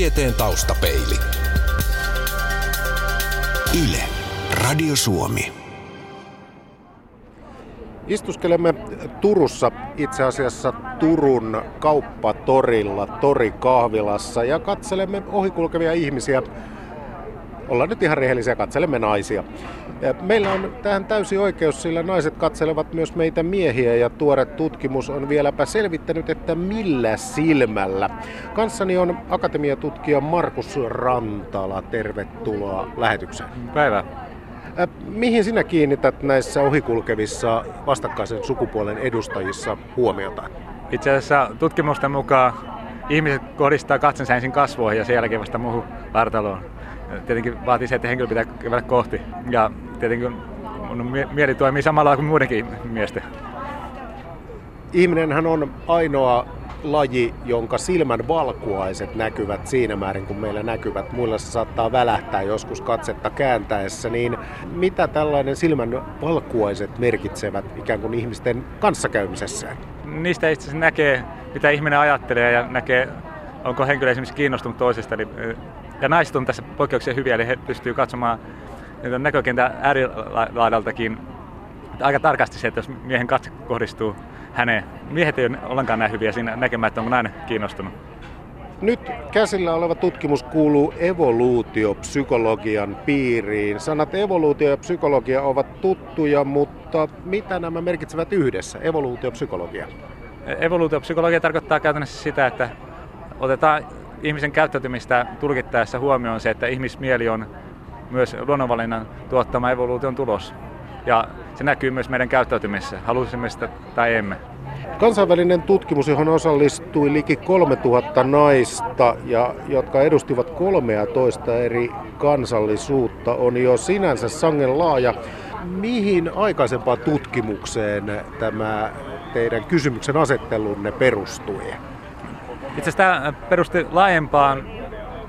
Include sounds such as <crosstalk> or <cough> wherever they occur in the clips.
Tieteen taustapeili. Yle, Radio Suomi. Istuskelemme Turussa, itse asiassa Turun kauppatorilla, torikahvilassa ja katselemme ohikulkevia ihmisiä. Ollaan nyt ihan rehellisiä, katselemme naisia. Meillä on tähän täysi oikeus, sillä naiset katselevat myös meitä miehiä ja tuore tutkimus on vieläpä selvittänyt, että millä silmällä. Kanssani on akatemiatutkija Markus Rantala. Tervetuloa lähetykseen. Päivää. Mihin sinä kiinnität näissä ohikulkevissa vastakkaisen sukupuolen edustajissa huomiota? Itse asiassa tutkimusten mukaan ihmiset kohdistaa katsensa ensin kasvoihin ja sen jälkeen vasta muuhun vartaloon. Tietenkin vaatii se, että henkilö pitää kävellä kohti. Ja tietenkin mun mieli toimii samalla kuin muidenkin miesten. Ihminenhän on ainoa laji, jonka silmän valkuaiset näkyvät siinä määrin, kun meillä näkyvät. Muilla se saattaa välähtää joskus katsetta kääntäessä. Niin mitä tällainen silmän valkuaiset merkitsevät ikään kuin ihmisten kanssakäymisessä? Niistä itse asiassa näkee, mitä ihminen ajattelee ja näkee, onko henkilö esimerkiksi kiinnostunut toisesta. Eli, ja naiset on tässä poikkeuksia hyviä, eli he pystyvät katsomaan näkökentän äärilaidaltakin aika tarkasti se, että jos miehen katse kohdistuu häneen. Miehet ei ole ollenkaan näin hyviä siinä näkemään, että onko nainen kiinnostunut. Nyt käsillä oleva tutkimus kuuluu evoluutiopsykologian piiriin. Sanat evoluutio ja psykologia ovat tuttuja, mutta mitä nämä merkitsevät yhdessä, evoluutiopsykologia? Evoluutiopsykologia tarkoittaa käytännössä sitä, että otetaan ihmisen käyttäytymistä tulkittaessa huomioon se, että ihmismieli on myös luonnonvalinnan tuottama evoluution tulos. Ja se näkyy myös meidän käyttäytymisessä, halusimme sitä tai emme. Kansainvälinen tutkimus, johon osallistui liki 3000 naista, ja jotka edustivat 13 eri kansallisuutta, on jo sinänsä sangen laaja. Mihin aikaisempaan tutkimukseen tämä teidän kysymyksen asettelunne perustui? Itse asiassa tämä perusti laajempaan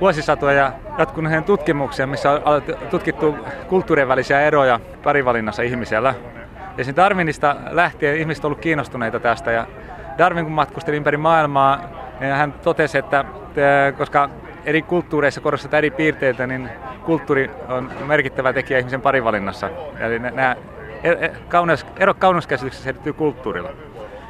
vuosisatoja jatkuneeseen tutkimukseen, missä on tutkittu kulttuurien välisiä eroja parivalinnassa ihmisellä. Ja sen Darwinista lähtien ihmiset ovat kiinnostuneita tästä. Ja Darwin kun matkusteli ympäri maailmaa, niin hän totesi, että koska eri kulttuureissa korostetaan eri piirteitä, niin kulttuuri on merkittävä tekijä ihmisen parivalinnassa. Eli nämä e- e- erot kauneuskäsityksessä selittyy kulttuurilla.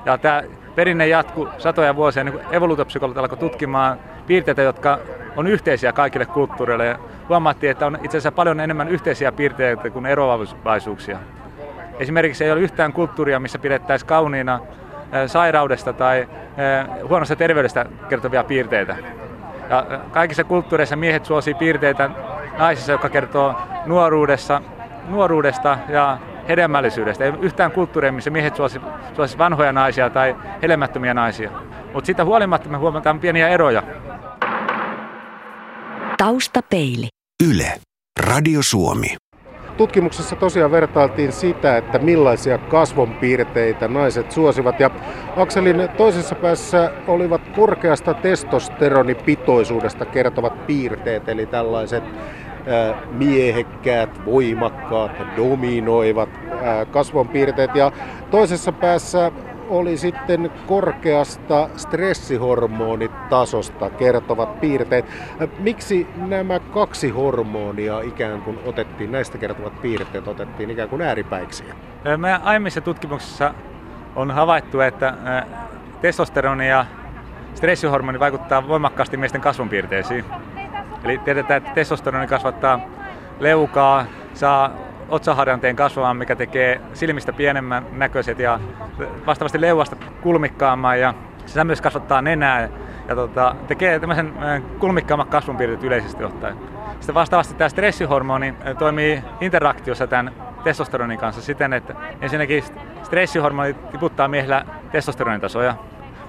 Ja tämä perinne jatkuu satoja vuosia, niin evoluutiopsykologit alkoi tutkimaan piirteitä, jotka on yhteisiä kaikille kulttuureille. Ja huomattiin, että on itse asiassa paljon enemmän yhteisiä piirteitä kuin eroavaisuuksia. Esimerkiksi ei ole yhtään kulttuuria, missä pidettäisiin kauniina sairaudesta tai huonosta terveydestä kertovia piirteitä. Ja kaikissa kulttuureissa miehet suosii piirteitä naisissa, jotka kertoo nuoruudessa, nuoruudesta ja hedelmällisyydestä. Ei yhtään kulttuuria, missä miehet suosii suosi vanhoja naisia tai hedelmättömiä naisia. Mutta siitä huolimatta me huomataan pieniä eroja. Taustapeili. Yle. Radio Suomi. Tutkimuksessa tosiaan vertailtiin sitä, että millaisia kasvonpiirteitä naiset suosivat. Ja Akselin toisessa päässä olivat korkeasta testosteronipitoisuudesta kertovat piirteet, eli tällaiset miehekkäät, voimakkaat, dominoivat kasvonpiirteet. Ja toisessa päässä oli sitten korkeasta stressihormonitasosta kertovat piirteet. Miksi nämä kaksi hormonia ikään kuin otettiin, näistä kertovat piirteet otettiin ikään kuin ääripäiksi? Meidän aiemmissa tutkimuksissa on havaittu, että testosteroni ja stressihormoni vaikuttaa voimakkaasti miesten kasvonpiirteisiin. Eli tiedetään, että testosteroni kasvattaa leukaa, saa otsaharjanteen kasvamaan, mikä tekee silmistä pienemmän näköiset ja vastaavasti leuasta kulmikkaamman ja se myös kasvattaa nenää ja tota, tekee tämmöisen kulmikkaamman kasvunpiirteet yleisesti ottaen. Sitten vastaavasti tämä stressihormoni toimii interaktiossa tämän testosteronin kanssa siten, että ensinnäkin stressihormoni tiputtaa miehillä testosteronitasoja,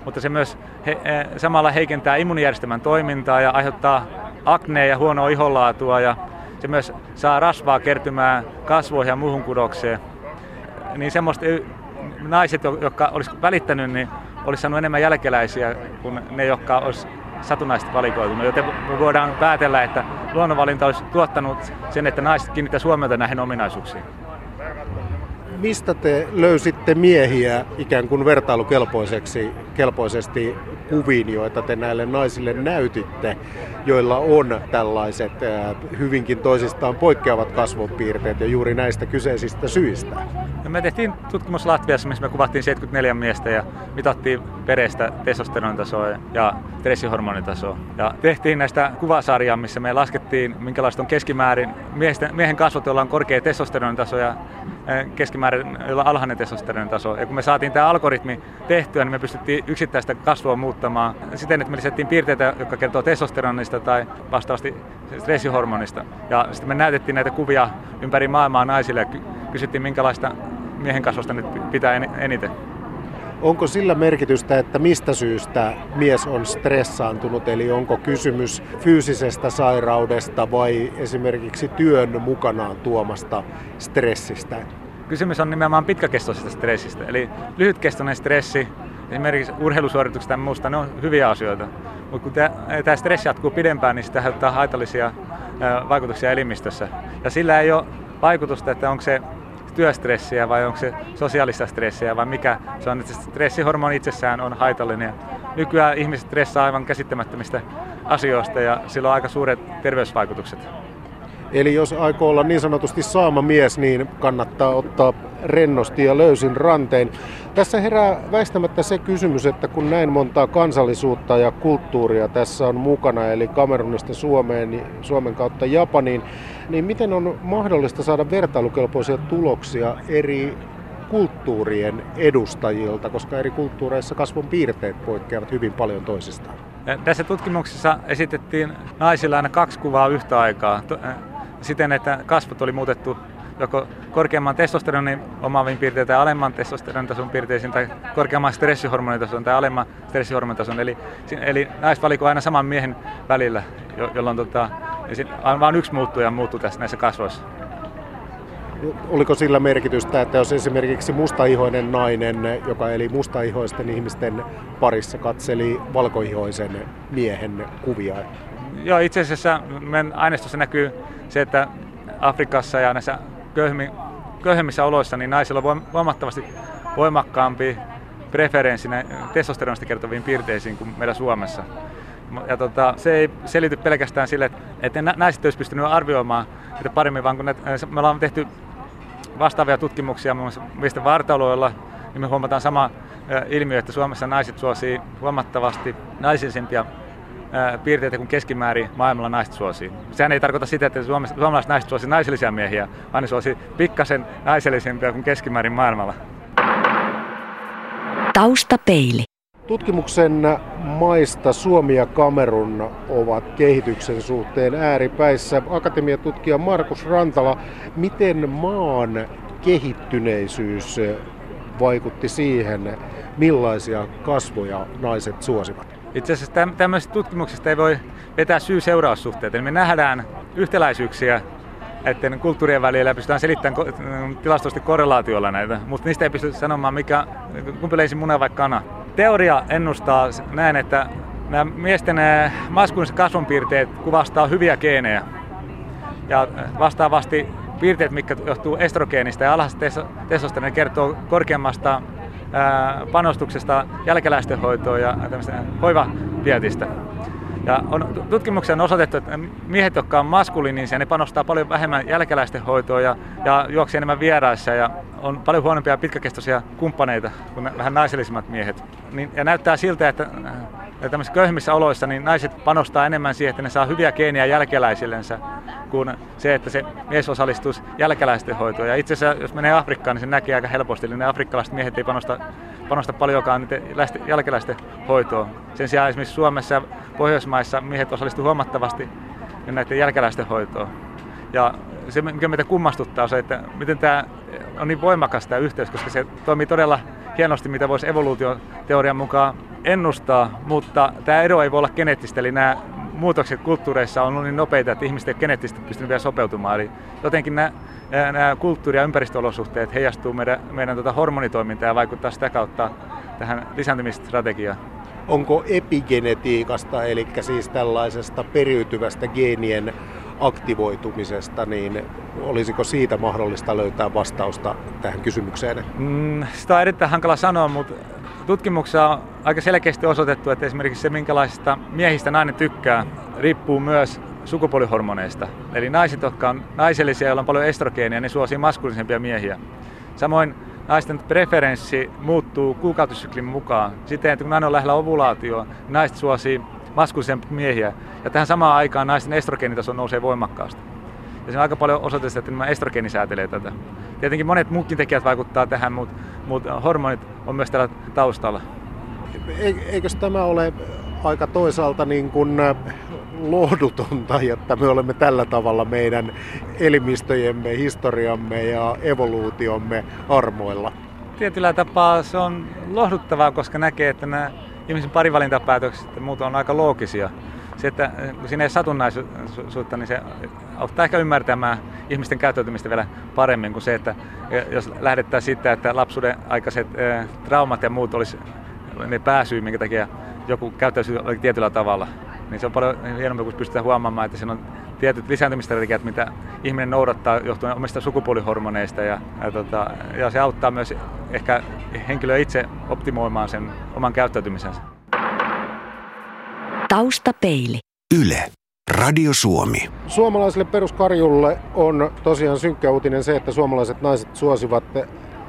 mutta se myös he, samalla heikentää immunijärjestelmän toimintaa ja aiheuttaa aknea ja huonoa iholaatua ja se myös saa rasvaa kertymään kasvoihin ja muuhun kudokseen. Niin semmoista naiset, jotka olisi välittänyt, niin olisi saanut enemmän jälkeläisiä kuin ne, jotka olisi satunnaisesti valikoitunut. Joten voidaan päätellä, että luonnonvalinta olisi tuottanut sen, että naiset kiinnittäisivät huomiota näihin ominaisuuksiin. Mistä te löysitte miehiä ikään kuin vertailukelpoiseksi kelpoisesti kuviin, joita te näille naisille näytitte, joilla on tällaiset hyvinkin toisistaan poikkeavat kasvonpiirteet ja juuri näistä kyseisistä syistä? No me tehtiin tutkimus Latviassa, missä me kuvattiin 74 miestä ja mitattiin verestä testosteronitasoa ja stressihormonitasoa. Ja tehtiin näistä kuvasarjaa, missä me laskettiin, minkälaista on keskimäärin miesten, miehen kasvot, joilla on korkea testosteronitaso ja keskimäärin jolla alhainen testosteronitaso. Ja kun me saatiin tämä algoritmi tehtyä, niin me pystyttiin yksittäistä kasvua muuttamaan siten, että me lisättiin piirteitä, jotka kertoo testosteronista tai vastaavasti stressihormonista. Ja sitten me näytettiin näitä kuvia ympäri maailmaa naisille ja kysyttiin, minkälaista miehen kasvosta nyt pitää eniten. Onko sillä merkitystä, että mistä syystä mies on stressaantunut, eli onko kysymys fyysisestä sairaudesta vai esimerkiksi työn mukanaan tuomasta stressistä? Kysymys on nimenomaan pitkäkestoisesta stressistä, eli lyhytkestoinen stressi, esimerkiksi urheilusuoritukset ja muusta, ne on hyviä asioita. Mutta kun tämä stressi jatkuu pidempään, niin sitä aiheuttaa haitallisia vaikutuksia elimistössä. Ja sillä ei ole vaikutusta, että onko se työstressiä vai onko se sosiaalista stressiä vai mikä se on. Että stressihormoni itsessään on haitallinen. Nykyään ihmiset stressaa aivan käsittämättömistä asioista ja sillä on aika suuret terveysvaikutukset. Eli jos aikoo olla niin sanotusti saama mies, niin kannattaa ottaa rennosti ja löysin rantein. Tässä herää väistämättä se kysymys, että kun näin montaa kansallisuutta ja kulttuuria tässä on mukana, eli Kamerunista Suomeen, niin Suomen kautta Japaniin, niin miten on mahdollista saada vertailukelpoisia tuloksia eri kulttuurien edustajilta, koska eri kulttuureissa kasvon piirteet poikkeavat hyvin paljon toisistaan? Tässä tutkimuksessa esitettiin naisilla aina kaksi kuvaa yhtä aikaa siten, että kasvot oli muutettu joko korkeamman testosteronin omaaviin piirteisiin tai alemman testosteronitason piirteisiin tai korkeamman stressihormonitason tai alemman stressihormonitason. Eli, eli naiset valikoi aina saman miehen välillä, jolloin tota, vain yksi muuttuja muuttui tässä näissä kasvoissa. Oliko sillä merkitystä, että jos esimerkiksi mustaihoinen nainen, joka eli mustaihoisten ihmisten parissa, katseli valkoihoisen miehen kuvia? Joo, itse asiassa meidän aineistossa näkyy se, että Afrikassa ja näissä köyhemmissä oloissa niin naisilla on huomattavasti voimakkaampi preferenssi testosteronista kertoviin piirteisiin kuin meillä Suomessa. Ja tota, se ei selity pelkästään sille, että naiset olisi pystynyt arvioimaan että paremmin, vaan kun ne, me ollaan tehty vastaavia tutkimuksia muun muassa vartaloilla, niin me huomataan sama ilmiö, että Suomessa naiset suosii huomattavasti naisisempia piirteitä kuin keskimäärin maailmalla naiset suosii. Sehän ei tarkoita sitä, että suomalaiset naiset suosii naisellisia miehiä, vaan ne suosii pikkasen naisellisempia kuin keskimäärin maailmalla. Taustapeili. Tutkimuksen maista Suomi ja Kamerun ovat kehityksen suhteen ääripäissä. Akatemiatutkija Markus Rantala, miten maan kehittyneisyys vaikutti siihen, millaisia kasvoja naiset suosivat? Itse asiassa tämmöisistä tutkimuksista ei voi vetää syy-seuraussuhteita. Eli me nähdään yhtäläisyyksiä että kulttuurien välillä pystytään selittämään tilastollisesti korrelaatiolla näitä, mutta niistä ei pysty sanomaan, mikä, kumpi leisi muna vai kana. Teoria ennustaa näin, että nämä miesten maskuliiniset kasvonpiirteet kuvastaa hyviä geenejä. Ja vastaavasti piirteet, mitkä johtuu estrogeenista ja alhaisesta testosteronista, kertoo korkeammasta panostuksesta jälkeläisten hoitoon ja hoivavietistä. Ja on, tutkimuksia on osoitettu, että miehet, jotka on maskuliinisia, ne panostaa paljon vähemmän jälkeläisten hoitoon ja, ja juoksee enemmän vieraissa ja on paljon huonompia pitkäkestoisia kumppaneita kuin vähän naisellisimmat miehet. Niin, ja näyttää siltä, että tämmöisissä köyhimmissä oloissa niin naiset panostaa enemmän siihen, että ne saa hyviä geeniä jälkeläisillensä kuin se, että se mies osallistuisi jälkeläisten hoitoon. Ja itse asiassa, jos menee Afrikkaan, niin se näkee aika helposti. Eli ne afrikkalaiset miehet ei panosta, panosta paljonkaan niiden jälkeläisten hoitoon. Sen sijaan esimerkiksi Suomessa ja Pohjoismaissa miehet osallistuvat huomattavasti näiden jälkeläisten hoitoon. Ja se, mikä meitä kummastuttaa, on se, että miten tämä on niin voimakas tämä yhteys, koska se toimii todella hienosti, mitä voisi evoluutioteorian mukaan ennustaa, mutta tämä ero ei voi olla geneettistä, eli nämä muutokset kulttuureissa on ollut niin nopeita, että ihmiset ei geneettisesti pystynyt vielä sopeutumaan. Eli jotenkin nämä, nämä kulttuuri- ja ympäristöolosuhteet heijastuu meidän, meidän tuota hormonitoimintaan ja vaikuttaa sitä kautta tähän lisääntymisstrategiaan. Onko epigenetiikasta, eli siis tällaisesta periytyvästä geenien aktivoitumisesta, niin olisiko siitä mahdollista löytää vastausta tähän kysymykseen? Mm, sitä on erittäin hankala sanoa, mutta tutkimuksessa on aika selkeästi osoitettu, että esimerkiksi se, minkälaisista miehistä nainen tykkää, riippuu myös sukupuolihormoneista. Eli naiset, jotka on naisellisia, joilla on paljon estrogeenia, ne suosii maskuliinisempia miehiä. Samoin naisten preferenssi muuttuu kuukautissyklin mukaan. Siten, että kun nainen on lähellä ovulaatioa, niin naiset suosii maskuliinisempia miehiä. Ja tähän samaan aikaan naisten estrogeenitaso nousee voimakkaasti. Ja se on aika paljon osoitettu, että nämä estrogeeni säätelee tätä. Tietenkin monet muutkin tekijät vaikuttaa tähän, mutta, mutta hormonit on myös täällä taustalla. Eikö tämä ole aika toisaalta niin kuin lohdutonta, että me olemme tällä tavalla meidän elimistöjemme, historiamme ja evoluutiomme armoilla? Tietyllä tapaa se on lohduttavaa, koska näkee, että nämä ihmisen parivalintapäätökset ja muut on aika loogisia. Se, että kun siinä ei satunnaisuutta, niin se auttaa ehkä ymmärtämään ihmisten käyttäytymistä vielä paremmin kuin se, että jos lähdetään siitä, että lapsuuden aikaiset traumat ja muut olisi ne pääsyy, minkä takia joku käyttäytyy tietyllä tavalla niin se on paljon hienompi, kun pystytään huomaamaan, että siinä on tietyt lisääntymistrategiat, mitä ihminen noudattaa johtuen omista sukupuolihormoneista ja, ja, tota, ja se auttaa myös ehkä henkilöä itse optimoimaan sen oman käyttäytymisensä. Taustapeili. Yle. Radio Suomi. Suomalaiselle peruskarjulle on tosiaan synkkä uutinen se, että suomalaiset naiset suosivat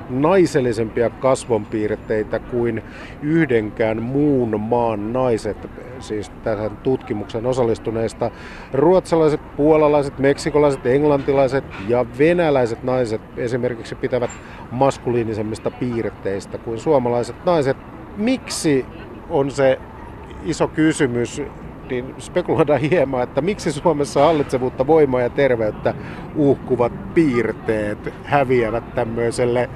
naisellisempia kasvonpiirteitä kuin yhdenkään muun maan naiset, siis tähän tutkimuksen osallistuneista. Ruotsalaiset, puolalaiset, meksikolaiset, englantilaiset ja venäläiset naiset esimerkiksi pitävät maskuliinisemmista piirteistä kuin suomalaiset naiset. Miksi on se iso kysymys niin spekuloidaan hieman, että miksi Suomessa hallitsevuutta, voimaa ja terveyttä uhkuvat piirteet häviävät tämmöiselle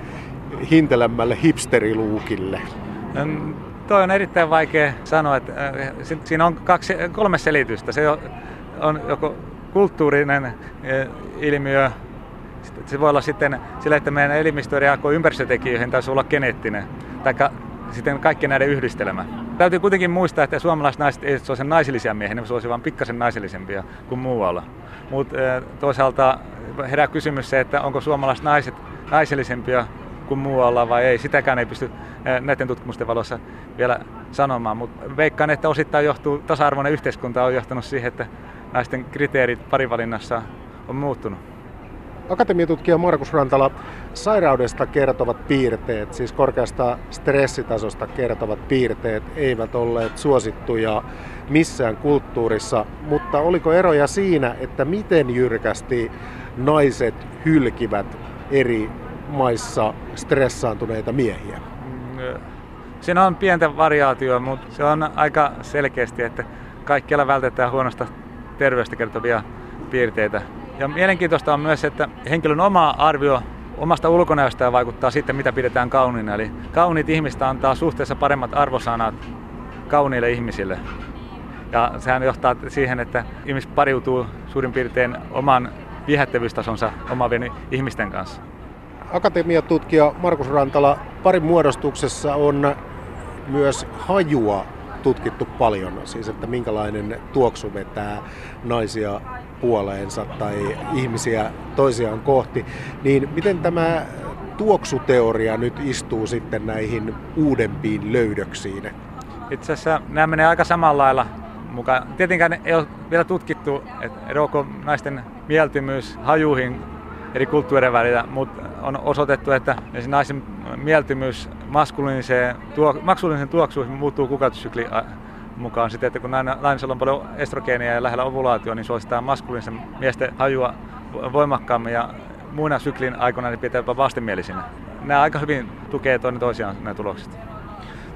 hintelämmälle hipsteriluukille? Toi on erittäin vaikea sanoa, että äh, siinä on kaksi, kolme selitystä. Se on joko kulttuurinen äh, ilmiö, se voi olla sitten sillä, että meidän elimistö reagoi ympäristötekijöihin, tai olla geneettinen, tai sitten kaikki näiden yhdistelmä. Täytyy kuitenkin muistaa, että suomalaiset naiset eivät suosi naisellisia miehiä, ne suosivat vain pikkasen naisellisempia kuin muualla. Mutta toisaalta herää kysymys se, että onko suomalaiset naiset naisellisempia kuin muualla vai ei. Sitäkään ei pysty näiden tutkimusten valossa vielä sanomaan, mutta veikkaan, että osittain johtuu tasa-arvoinen yhteiskunta on johtanut siihen, että naisten kriteerit parivalinnassa on muuttunut. Akatemiatutkija Markus Rantala, sairaudesta kertovat piirteet, siis korkeasta stressitasosta kertovat piirteet eivät olleet suosittuja missään kulttuurissa, mutta oliko eroja siinä, että miten jyrkästi naiset hylkivät eri maissa stressaantuneita miehiä? Siinä on pientä variaatioa, mutta se on aika selkeästi, että kaikkialla vältetään huonosta terveystä kertovia piirteitä. Ja mielenkiintoista on myös, että henkilön oma arvio omasta ulkonäöstään vaikuttaa sitten, mitä pidetään kauniina. Eli kauniit ihmistä antaa suhteessa paremmat arvosanat kauniille ihmisille. Ja sehän johtaa siihen, että ihmiset pariutuu suurin piirtein oman viehättävyystasonsa omaavien ihmisten kanssa. Akatemiatutkija Markus Rantala, parin muodostuksessa on myös hajua tutkittu paljon, siis että minkälainen tuoksu vetää naisia puoleensa tai ihmisiä toisiaan kohti, niin miten tämä tuoksuteoria nyt istuu sitten näihin uudempiin löydöksiin? Itse asiassa nämä menee aika samalla lailla mukaan. Tietenkään ei ole vielä tutkittu, että eroako naisten mieltymys hajuihin eri kulttuurien välillä, mutta on osoitettu, että naisen mieltymys maskuliiniseen, tuo, maskuliinisen tuoksuihin muuttuu kuukautissyklin mukaan sitten, että kun naisella on paljon estrogeenia ja lähellä ovulaatio, niin suositaan maskuliinisen miesten hajua voimakkaammin ja muina syklin aikoina niin pitää jopa vastenmielisinä. Nämä aika hyvin tukee toinen toisiaan nämä tulokset.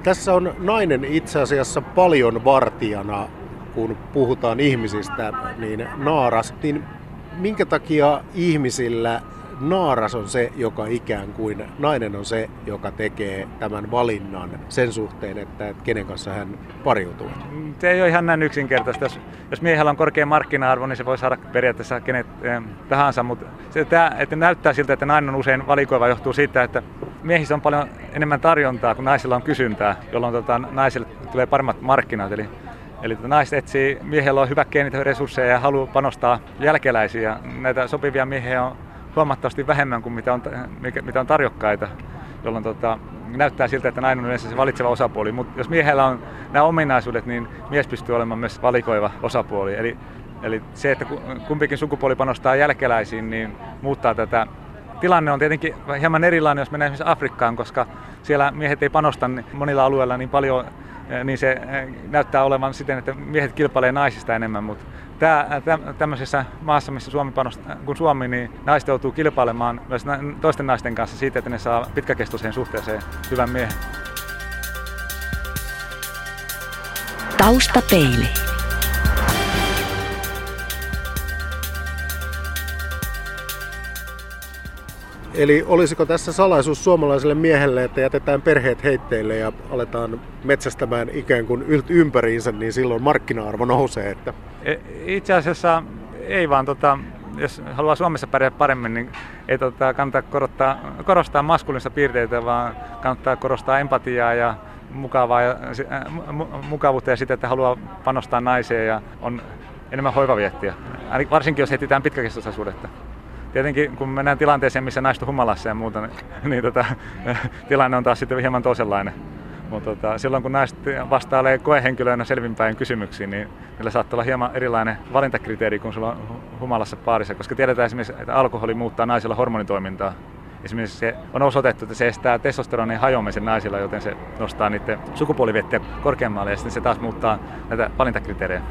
Tässä on nainen itse asiassa paljon vartijana, kun puhutaan ihmisistä, niin naaras. Niin minkä takia ihmisillä naaras on se, joka ikään kuin, nainen on se, joka tekee tämän valinnan sen suhteen, että kenen kanssa hän pariutuu. Se ei ole ihan näin yksinkertaista. Jos, jos miehellä on korkea markkina-arvo, niin se voi saada periaatteessa kenet eh, tahansa, mutta se, tämä, että näyttää siltä, että nainen on usein valikoiva, johtuu siitä, että miehissä on paljon enemmän tarjontaa kuin naisilla on kysyntää, jolloin tota, naisille tulee paremmat markkinat. Eli Eli tota, naiset etsii, miehellä on hyvä resursseja ja haluaa panostaa jälkeläisiä. Näitä sopivia miehiä on huomattavasti vähemmän kuin mitä on, mitä on tarjokkaita. jolloin tota, näyttää siltä, että nainen on yleensä se valitseva osapuoli. Mutta jos miehellä on nämä ominaisuudet, niin mies pystyy olemaan myös valikoiva osapuoli. Eli, eli se, että kumpikin sukupuoli panostaa jälkeläisiin, niin muuttaa tätä tilanne on tietenkin hieman erilainen, jos mennään esimerkiksi Afrikkaan, koska siellä miehet ei panosta monilla alueilla niin paljon, niin se näyttää olevan siten, että miehet kilpailee naisista enemmän, mutta tämmöisessä maassa, missä Suomi panostaa, kun Suomi, niin naiset joutuu kilpailemaan myös toisten naisten kanssa siitä, että ne saa pitkäkestoiseen suhteeseen hyvän miehen. Taustapeili. Eli olisiko tässä salaisuus suomalaiselle miehelle, että jätetään perheet heitteille ja aletaan metsästämään ikään kuin ympäriinsä, niin silloin markkina-arvo nousee? Että... E, itse asiassa ei vaan, tota, jos haluaa Suomessa pärjätä paremmin, niin ei tota, kannata korottaa, korostaa maskuliinista piirteitä, vaan kannattaa korostaa empatiaa ja mukavaa ja, mukavuutta ja sitä, että haluaa panostaa naiseen ja on enemmän hoivaviettiä. Varsinkin jos etsitään pitkäkestoista suhdetta tietenkin kun mennään tilanteeseen, missä naiset humalassa ja muuta, niin, <laughs> niin tota, <laughs> tilanne on taas sitten hieman toisenlainen. Mutta tota, silloin kun naiset vastailee koehenkilöinä selvinpäin kysymyksiin, niin niillä saattaa olla hieman erilainen valintakriteeri kuin sulla on humalassa paarissa, koska tiedetään esimerkiksi, että alkoholi muuttaa naisilla hormonitoimintaa. Esimerkiksi se on osoitettu, että se estää testosteronin hajoamisen naisilla, joten se nostaa niiden sukupuolivettiä korkeammalle ja sitten se taas muuttaa näitä valintakriteerejä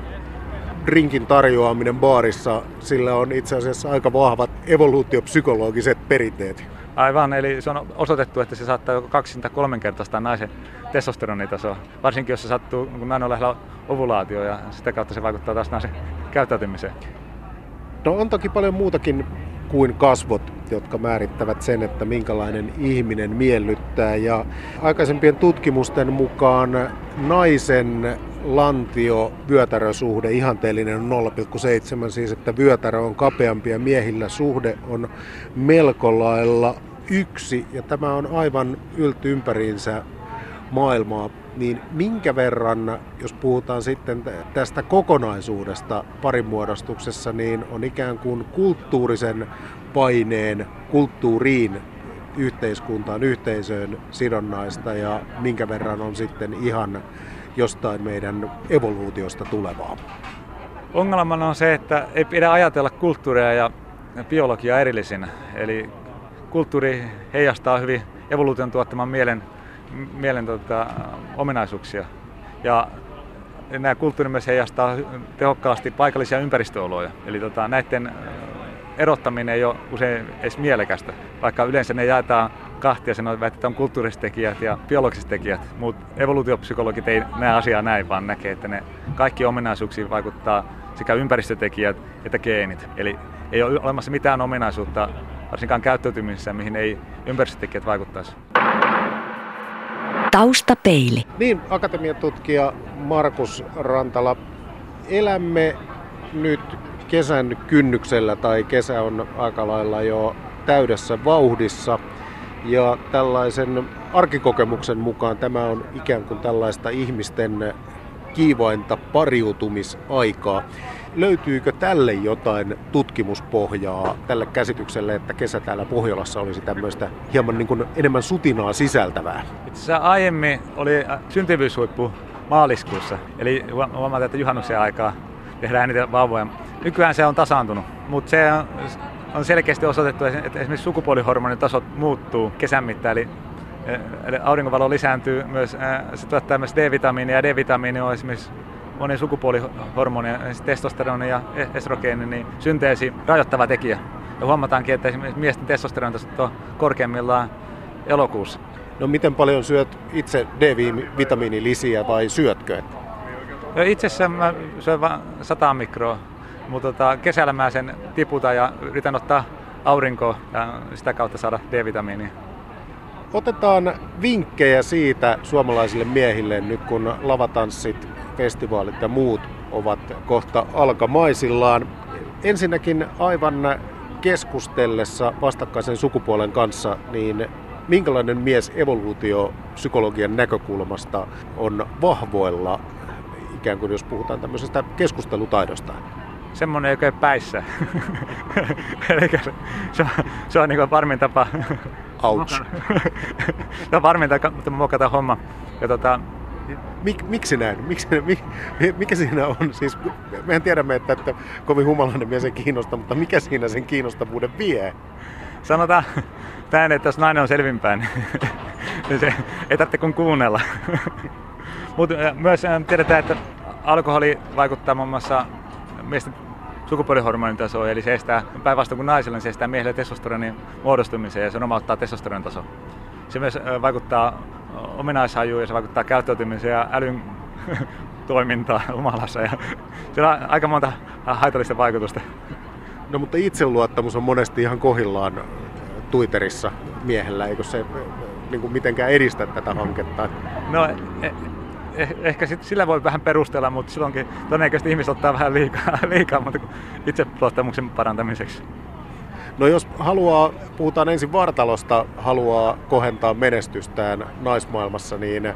drinkin tarjoaminen baarissa, sillä on itse asiassa aika vahvat evoluutiopsykologiset perinteet. Aivan, eli se on osoitettu, että se saattaa joko kaksin tai kolmenkertaistaa naisen testosteronitasoa. Varsinkin jos se sattuu, kun nainen on lähellä ovulaatio ja sitä kautta se vaikuttaa taas naisen käyttäytymiseen. No on toki paljon muutakin kuin kasvot, jotka määrittävät sen, että minkälainen ihminen miellyttää. Ja aikaisempien tutkimusten mukaan naisen lantio vyötärösuhde ihanteellinen on 0,7, siis että vyötärö on kapeampi ja miehillä suhde on melko lailla yksi, ja tämä on aivan ylty ympäriinsä maailmaa, niin minkä verran, jos puhutaan sitten tästä kokonaisuudesta parimuodostuksessa, niin on ikään kuin kulttuurisen paineen kulttuuriin yhteiskuntaan, yhteisöön sidonnaista ja minkä verran on sitten ihan jostain meidän evoluutiosta tulevaa. Ongelmana on se, että ei pidä ajatella kulttuuria ja biologiaa erillisinä. Eli kulttuuri heijastaa hyvin evoluution tuottaman mielen, mielen tota, ominaisuuksia. Ja nämä kulttuuri myös heijastaa tehokkaasti paikallisia ympäristöoloja. Eli tota, näiden erottaminen ei ole usein edes mielekästä, vaikka yleensä ne jaetaan kahtia, sen on, että on kulttuuriset tekijät ja biologiset tekijät, mutta evoluutiopsykologit ei näe asiaa näin, vaan näkee, että ne kaikki ominaisuuksiin vaikuttaa sekä ympäristötekijät että geenit. Eli ei ole olemassa mitään ominaisuutta, varsinkaan käyttäytymisessä, mihin ei ympäristötekijät vaikuttaisi. Taustapeili. Niin, akatemiatutkija Markus Rantala, elämme nyt kesän kynnyksellä tai kesä on aika lailla jo täydessä vauhdissa. Ja tällaisen arkikokemuksen mukaan tämä on ikään kuin tällaista ihmisten kiivainta pariutumisaikaa. Löytyykö tälle jotain tutkimuspohjaa tälle käsitykselle, että kesä täällä Pohjolassa olisi tämmöistä hieman niin kuin enemmän sutinaa sisältävää? Itse asiassa aiemmin oli syntyvyyshuippu maaliskuussa, eli huomataan, että juhannuksen aikaa tehdään niitä vauvoja. Nykyään se on tasaantunut, mutta se on, on selkeästi osoitettu, että esimerkiksi sukupuolihormonitasot muuttuu kesän mittaan, eli Eli aurinkovalo lisääntyy myös, se tuottaa myös D-vitamiinia ja D-vitamiini on esimerkiksi monen sukupuolihormonien, testosteroni ja e-, estrogeeni, niin synteesi rajoittava tekijä. Ja huomataankin, että esimerkiksi miesten testosteronitasot on korkeimmillaan elokuussa. No miten paljon syöt itse D-vitamiinilisiä vai syötkö? Itse asiassa mä syön vain 100 mikroa, mutta tota, kesällä mä sen tiputan ja yritän ottaa aurinkoa ja sitä kautta saada D-vitamiinia. Otetaan vinkkejä siitä suomalaisille miehille nyt kun lavatanssit, festivaalit ja muut ovat kohta alkamaisillaan. Ensinnäkin aivan keskustellessa vastakkaisen sukupuolen kanssa, niin minkälainen mies evoluutiopsykologian näkökulmasta on vahvoilla, ikään kuin jos puhutaan tämmöisestä keskustelutaidosta? Semmoinen, joka ei päissä. <laughs> Eli se, se on, se on niin varmin tapa Ouch. <laughs> Tämä on varminta, että mokata homma. Ja tota, Mik, miksi näin? Miksi, mik, mikä siinä on? Siis, mehän tiedämme, että, että kovin humalainen mies ei kiinnosta, mutta mikä siinä sen kiinnostavuuden vie? Sanotaan näin, että jos nainen on selvinpäin, <laughs> niin se ei tarvitse kuin kuunnella. Mutta myös tiedetään, että alkoholi vaikuttaa muun muassa miesten sukupuolihormonin tasoon, eli se estää päinvastoin kuin naisilla, niin se estää miehille testosteronin muodostumiseen ja se romauttaa testosteronin taso. Se myös vaikuttaa ominaishajuun ja se vaikuttaa käyttäytymiseen ja älyn <laughs> toimintaa humalassa. Ja siellä on aika monta haitallista vaikutusta. No mutta itseluottamus on monesti ihan kohillaan Twitterissä miehellä, eikö se niin kuin mitenkään edistä tätä hanketta? No eh, eh, ehkä sit, sillä voi vähän perustella, mutta silloinkin todennäköisesti ihmiset ottaa vähän liikaa, <laughs> liikaa mutta itseluottamuksen parantamiseksi. No jos haluaa, puhutaan ensin vartalosta, haluaa kohentaa menestystään naismaailmassa, niin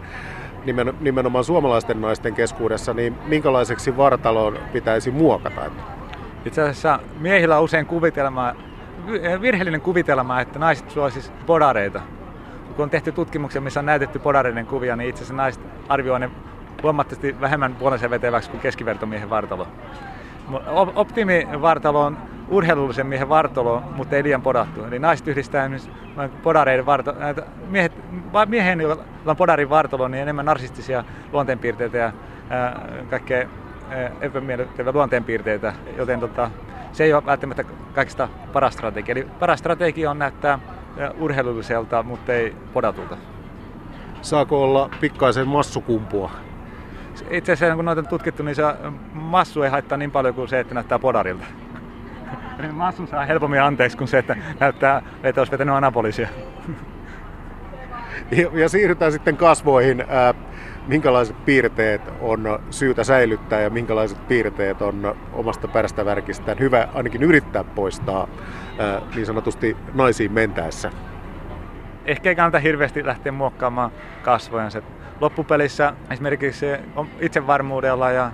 nimenomaan suomalaisten naisten keskuudessa, niin minkälaiseksi vartalon pitäisi muokata? Itse asiassa miehillä on usein kuvitelma, virheellinen kuvitelma, että naiset suosisivat podareita. Kun on tehty tutkimuksia, missä on näytetty podareiden kuvia, niin itse asiassa naiset arvioivat ne huomattavasti vähemmän puolensa veteväksi kuin keskivertomiehen vartalo. Optimivartalo on urheilullisen miehen vartalo, mutta ei liian podattu. Eli naiset yhdistää podareiden vartalo. Miehet, miehen, jolla on podarin vartalo, niin enemmän narsistisia luonteenpiirteitä ja kaikkea epämiellyttäviä luonteenpiirteitä, joten tota, se ei ole välttämättä kaikista paras strategia. Eli paras strategia on näyttää urheilulliselta, mutta ei podatulta. Saako olla pikkaisen massukumpua? Itse asiassa kun noita on tutkittu, niin se massu ei haittaa niin paljon kuin se, että näyttää podarilta. <laughs> Eli massun saa helpommin anteeksi kuin se, että näyttää, että olisi vetänyt anapolisia. Ja, ja siirrytään sitten kasvoihin. Äh, minkälaiset piirteet on syytä säilyttää ja minkälaiset piirteet on omasta värkistään hyvä ainakin yrittää poistaa äh, niin sanotusti naisiin mentäessä? Ehkä ei kannata hirveästi lähteä muokkaamaan kasvojansa. Loppupelissä esimerkiksi itsevarmuudella ja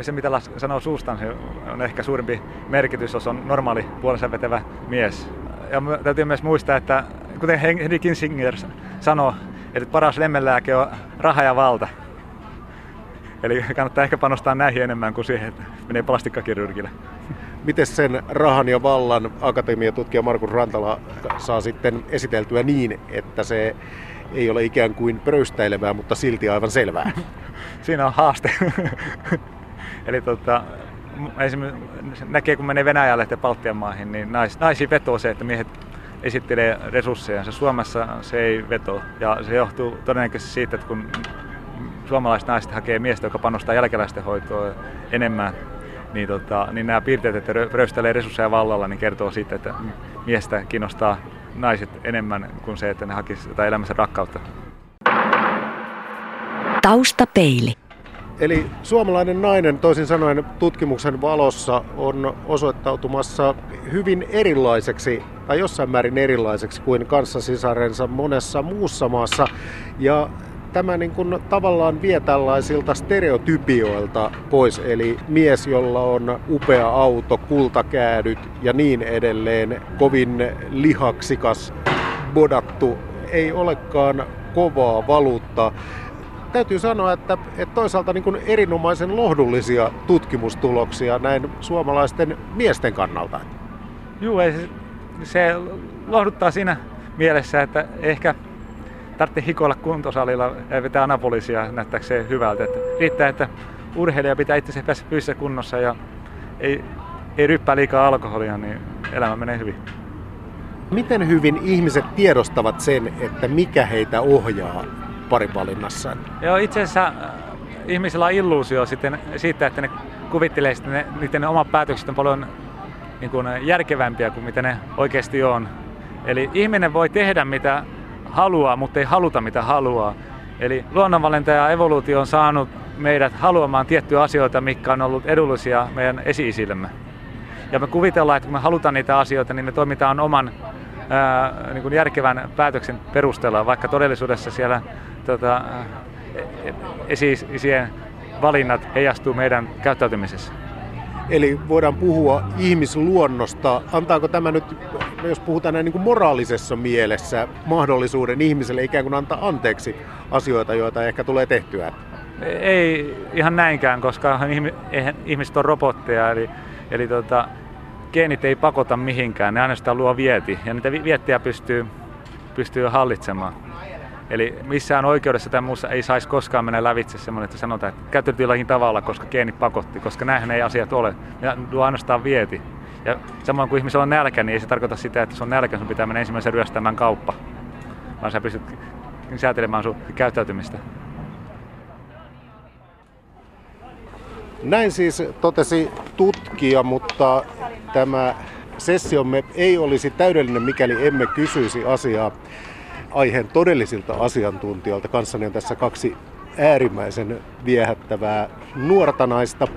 se mitä sanoo suustaan, se on ehkä suurempi merkitys, jos on normaali puolensa vetävä mies. Ja täytyy myös muistaa, että kuten Henry Kissinger sanoi, että paras lemmenlääke on raha ja valta. Eli kannattaa ehkä panostaa näihin enemmän kuin siihen, että menee plastikkakirurgille. Miten sen rahan ja vallan akatemiatutkija Markus Rantala saa sitten esiteltyä niin, että se ei ole ikään kuin pröystäilevää, mutta silti aivan selvää? <laughs> Siinä on haaste. <laughs> Eli tota, esimerkiksi näkee, kun menee Venäjälle ja Baltian maihin, niin nais, naisiin vetoo se, että miehet esittelee resursseja. Se Suomessa se ei veto. Ja se johtuu todennäköisesti siitä, että kun suomalaiset naiset hakee miestä, joka panostaa jälkeläisten hoitoon enemmän, niin, tota, niin nämä piirteet, että röystelee resursseja vallalla, niin kertoo siitä, että miestä kiinnostaa naiset enemmän kuin se, että ne hakisivat jotain elämänsä rakkautta. Taustapeili. Eli suomalainen nainen, toisin sanoen tutkimuksen valossa, on osoittautumassa hyvin erilaiseksi tai jossain määrin erilaiseksi kuin kanssasisarensa monessa muussa maassa. Ja tämä niin kuin tavallaan vie tällaisilta stereotypioilta pois, eli mies, jolla on upea auto, kultakäädyt ja niin edelleen, kovin lihaksikas, bodattu, ei olekaan kovaa valuutta täytyy sanoa, että, että toisaalta niin kuin erinomaisen lohdullisia tutkimustuloksia näin suomalaisten miesten kannalta. Joo, se, lohduttaa siinä mielessä, että ehkä tarvitsee hikoilla kuntosalilla ja vetää anapolisia näyttääkseen hyvältä. Että riittää, että urheilija pitää itse fyysisessä kunnossa ja ei, ei ryppää liikaa alkoholia, niin elämä menee hyvin. Miten hyvin ihmiset tiedostavat sen, että mikä heitä ohjaa parivalinnassa? Joo, itse asiassa äh, ihmisillä on illuusio sitten siitä, että ne kuvittelee, että ne, niiden ne omat päätökset on paljon niin kuin järkevämpiä kuin mitä ne oikeasti on. Eli ihminen voi tehdä mitä haluaa, mutta ei haluta mitä haluaa. Eli luonnonvalinta ja evoluutio on saanut meidät haluamaan tiettyjä asioita, mikä on ollut edullisia meidän esi-isillemme. Ja me kuvitellaan, että kun me halutaan niitä asioita, niin me toimitaan oman ää, niin kuin järkevän päätöksen perusteella, vaikka todellisuudessa siellä tota, esi-isien valinnat heijastuu meidän käyttäytymisessä. Eli voidaan puhua ihmisluonnosta. Antaako tämä nyt jos puhutaan näin niin kuin moraalisessa mielessä, mahdollisuuden ihmiselle ikään kuin antaa anteeksi asioita, joita ehkä tulee tehtyä? Ei ihan näinkään, koska ihmiset on robotteja, eli, eli tota, geenit ei pakota mihinkään, ne ainoastaan luo vieti, ja niitä viettiä pystyy, pystyy hallitsemaan. Eli missään oikeudessa tai muussa ei saisi koskaan mennä lävitse semmoinen, että sanotaan, että käytetty jollakin tavalla, koska geenit pakotti, koska näinhän ei asiat ole. Ja ainoastaan vieti. Ja samoin kuin ihmisellä on nälkä, niin ei se tarkoita sitä, että se on nälkä, sun pitää mennä ensimmäisen ryöstämään kauppa. Vaan sä pystyt säätelemään sun käyttäytymistä. Näin siis totesi tutkija, mutta tämä sessiomme ei olisi täydellinen, mikäli emme kysyisi asiaa aiheen todellisilta asiantuntijoilta. Kanssani on tässä kaksi äärimmäisen viehättävää nuorta naista.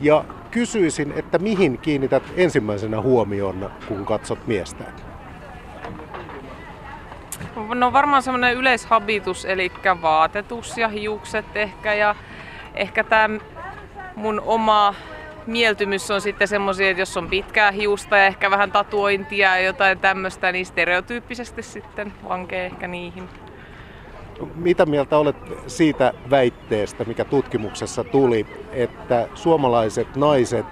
Ja kysyisin, että mihin kiinnität ensimmäisenä huomioon, kun katsot miestä? No varmaan semmoinen yleishabitus, eli vaatetus ja hiukset ehkä ja ehkä tämä mun oma mieltymys on sitten semmoisia, että jos on pitkää hiusta ja ehkä vähän tatuointia ja jotain tämmöistä, niin stereotyyppisesti sitten lankee ehkä niihin. Mitä mieltä olet siitä väitteestä, mikä tutkimuksessa tuli, että suomalaiset naiset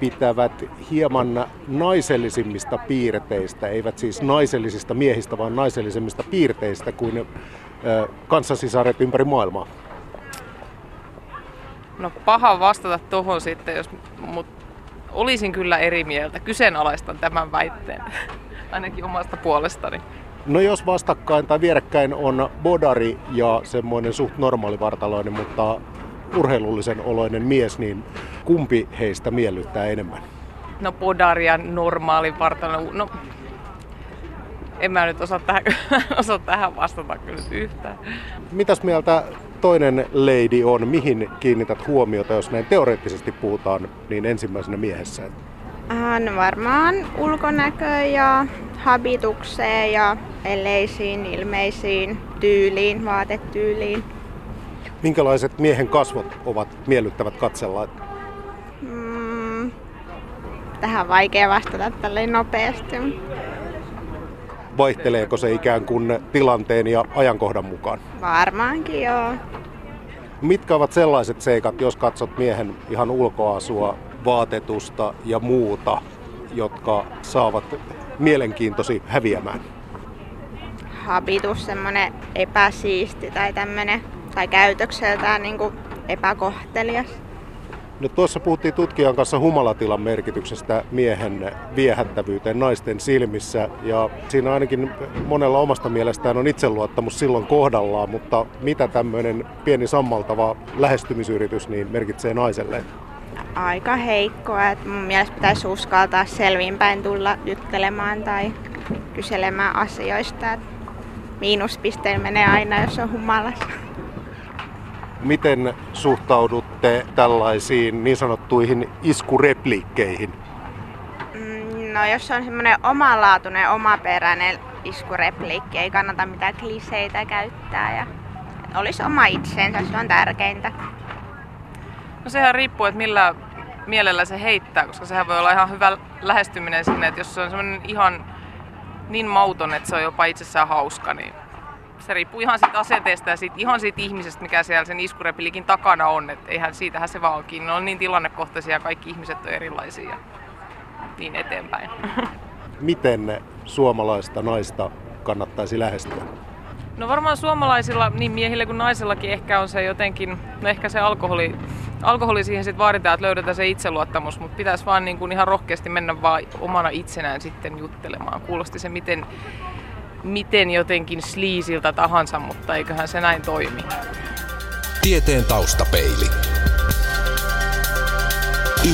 pitävät hieman naisellisimmista piirteistä, eivät siis naisellisista miehistä, vaan naisellisemmista piirteistä kuin kanssasisaret ympäri maailmaa? No paha vastata tuohon sitten, jos, mutta olisin kyllä eri mieltä. Kyseenalaistan tämän väitteen, <laughs> ainakin omasta puolestani. No jos vastakkain tai vierekkäin on bodari ja semmoinen suht normaalivartaloinen, mutta urheilullisen oloinen mies, niin kumpi heistä miellyttää enemmän? No bodari ja normaali vartaloinen. No, en mä nyt osaa tähän, <laughs> osaa tähän vastata kyllä yhtään. Mitäs mieltä toinen lady on? Mihin kiinnität huomiota, jos näin teoreettisesti puhutaan, niin ensimmäisenä miehessä? No varmaan ulkonäkö ja habitukseen ja eleisiin, ilmeisiin, tyyliin, vaatetyyliin. Minkälaiset miehen kasvot ovat miellyttävät katsella? Mm, tähän vaikea vastata tälleen nopeasti. Vaihteleeko se ikään kuin tilanteen ja ajankohdan mukaan? Varmaankin joo. Mitkä ovat sellaiset seikat, jos katsot miehen ihan ulkoasua, vaatetusta ja muuta, jotka saavat mielenkiintosi häviämään? Habitus, semmoinen epäsiisti tai tämmöinen, tai käytökseltään niin kuin epäkohtelias. No tuossa puhuttiin tutkijan kanssa humalatilan merkityksestä miehen viehättävyyteen naisten silmissä ja siinä ainakin monella omasta mielestään on itseluottamus silloin kohdallaan, mutta mitä tämmöinen pieni sammaltava lähestymisyritys niin merkitsee naiselle? Aika heikkoa, että mun mielestä pitäisi uskaltaa selvinpäin tulla juttelemaan tai kyselemään asioista. Miinuspisteen menee aina, jos on humalassa. Miten suhtaudutte tällaisiin niin sanottuihin iskurepliikkeihin? Mm, no jos on semmoinen omalaatuinen, omaperäinen iskurepliikki, ei kannata mitään kliseitä käyttää ja olisi oma itsensä, se on tärkeintä. No sehän riippuu, että millä mielellä se heittää, koska sehän voi olla ihan hyvä lähestyminen sinne, että jos se on semmoinen ihan niin mauton, että se on jopa itsessään hauska, niin se riippuu ihan siitä aseteesta ja siitä, ihan siitä ihmisestä, mikä siellä sen iskurepilikin takana on. Että eihän siitähän se vaan kiinni. Ne on niin tilannekohtaisia ja kaikki ihmiset on erilaisia ja niin eteenpäin. <laughs> Miten suomalaista naista kannattaisi lähestyä? No varmaan suomalaisilla, niin miehillä kuin naisillakin ehkä on se jotenkin, no ehkä se alkoholi, alkoholi siihen sitten vaaditaan, että löydetään se itseluottamus, mutta pitäisi vaan niin kuin ihan rohkeasti mennä vaan omana itsenään sitten juttelemaan. Kuulosti se, miten miten jotenkin sliisiltä tahansa, mutta eiköhän se näin toimi. Tieteen taustapeili.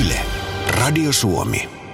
Yle. Radio Suomi.